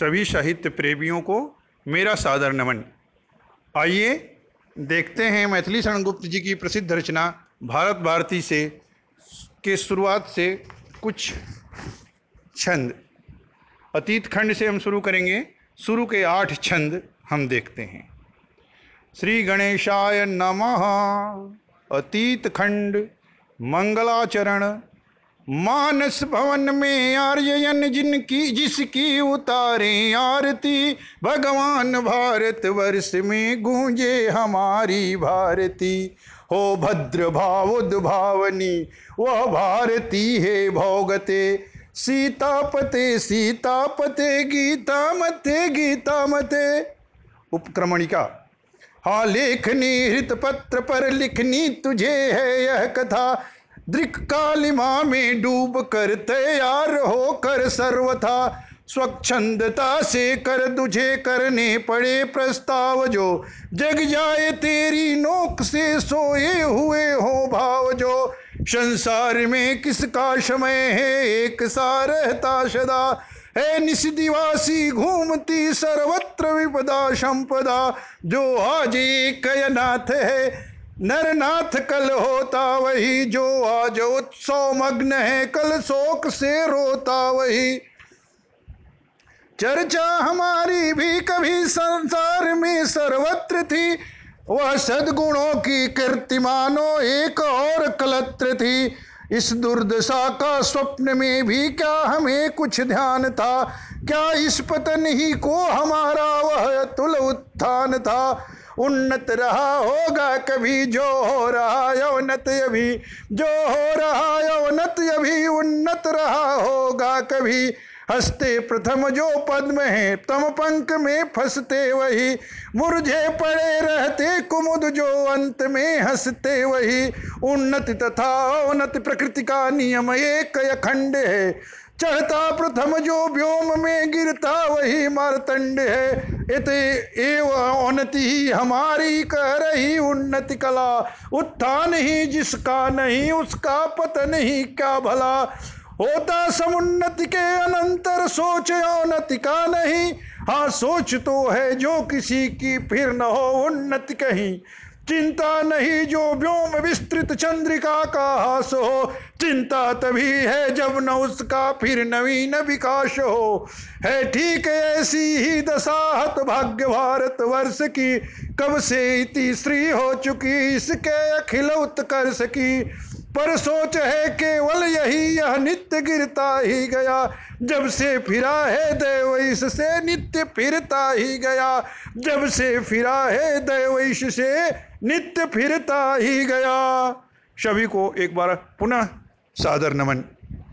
सभी साहित्य प्रेमियों को मेरा सादर नमन। आइए देखते हैं मैथिली शरण गुप्त जी की प्रसिद्ध रचना भारत भारती से, के शुरुआत से कुछ छंद। अतीत खंड से हम शुरू करेंगे। शुरू के आठ छंद हम देखते हैं। श्री गणेशाय नमः। अतीत खंड, मंगलाचरण मानस भवन में आर्यन जिनकी जिसकी उतारे आरती, भगवान भारत वर्ष में गूंजे हमारी भारती। हो भद्र भावनी वह भारती है भोगते। सीतापते सीतापते गीता मते गीता मते उपक्रमणिका हाँ लेखनी हृत पत्र पर लिखनी तुझे है यह कथा। दृक कालिमा में डूब कर तैयार होकर सर्वथा स्वच्छंदता से कर तुझे करने पड़े प्रस्ताव जो। जग जाए तेरी नोक से सोए हुए हो भाव जो। संसार में किसका समय है? एक सा रहता सदा। है निषदिवासी घूमती सर्वत्र विपदा संपदा। जो आज एक नाथ है नरनाथ कल होता वही, जो आज उत्सव मग्न है, कल शोक से रोता वही। चर्चा हमारी भी कभी संसार में सर्वत्र थी, वह सदगुणों की कीर्तिमानो एक और कलत्र थी। इस दुर्दशा का स्वप्न में भी क्या हमें कुछ ध्यान था? क्या इस पतन ही को हमारा वह तुल उत्थान था? उन्नत रहा होगा कभी, जो हो रहा यौनत अभी, जो हो रहा यौनत अभी, उन्नत रहा होगा कभी। हँसते प्रथम जो पद्म है, तम पंख में फंसते वही। मुरझे पड़े रहते कुमुद जो अंत में हँसते वही। उन्नति तथा उन्नति प्रकृति का नियम एक अखंड है। चढ़ता प्रथम जो व्योम में गिरता, वही मारतंड है। इत एवं उन्नति ही हमारी कह रही उन्नति कला। उत्थान ही जिसका नहीं, उसका पतन ही क्या भला? होता समुन्नति के अनंतर, सोच उन्नति का नहीं। हाँ सोच तो है जो किसी की, फिर न हो उन्नति कहीं। चिंता नहीं जो व्योम विस्तृत चंद्रिका का हास हो। चिंता तभी है जब न उसका फिर नवीन विकास हो। है ठीक ऐसी ही दशाहत भाग्य भारत वर्ष की। कब से इति हो चुकी, इसके अखिल उत्कर्ष की पर सोच है केवल यही, यह नित्य गिरता ही गया। जब से फिरा है देव इससे, नित्य फिरता ही गया। जब से फिरा है देव इससे, नित्य फिरता ही गया। सभी को एक बार पुनः सादर नमन।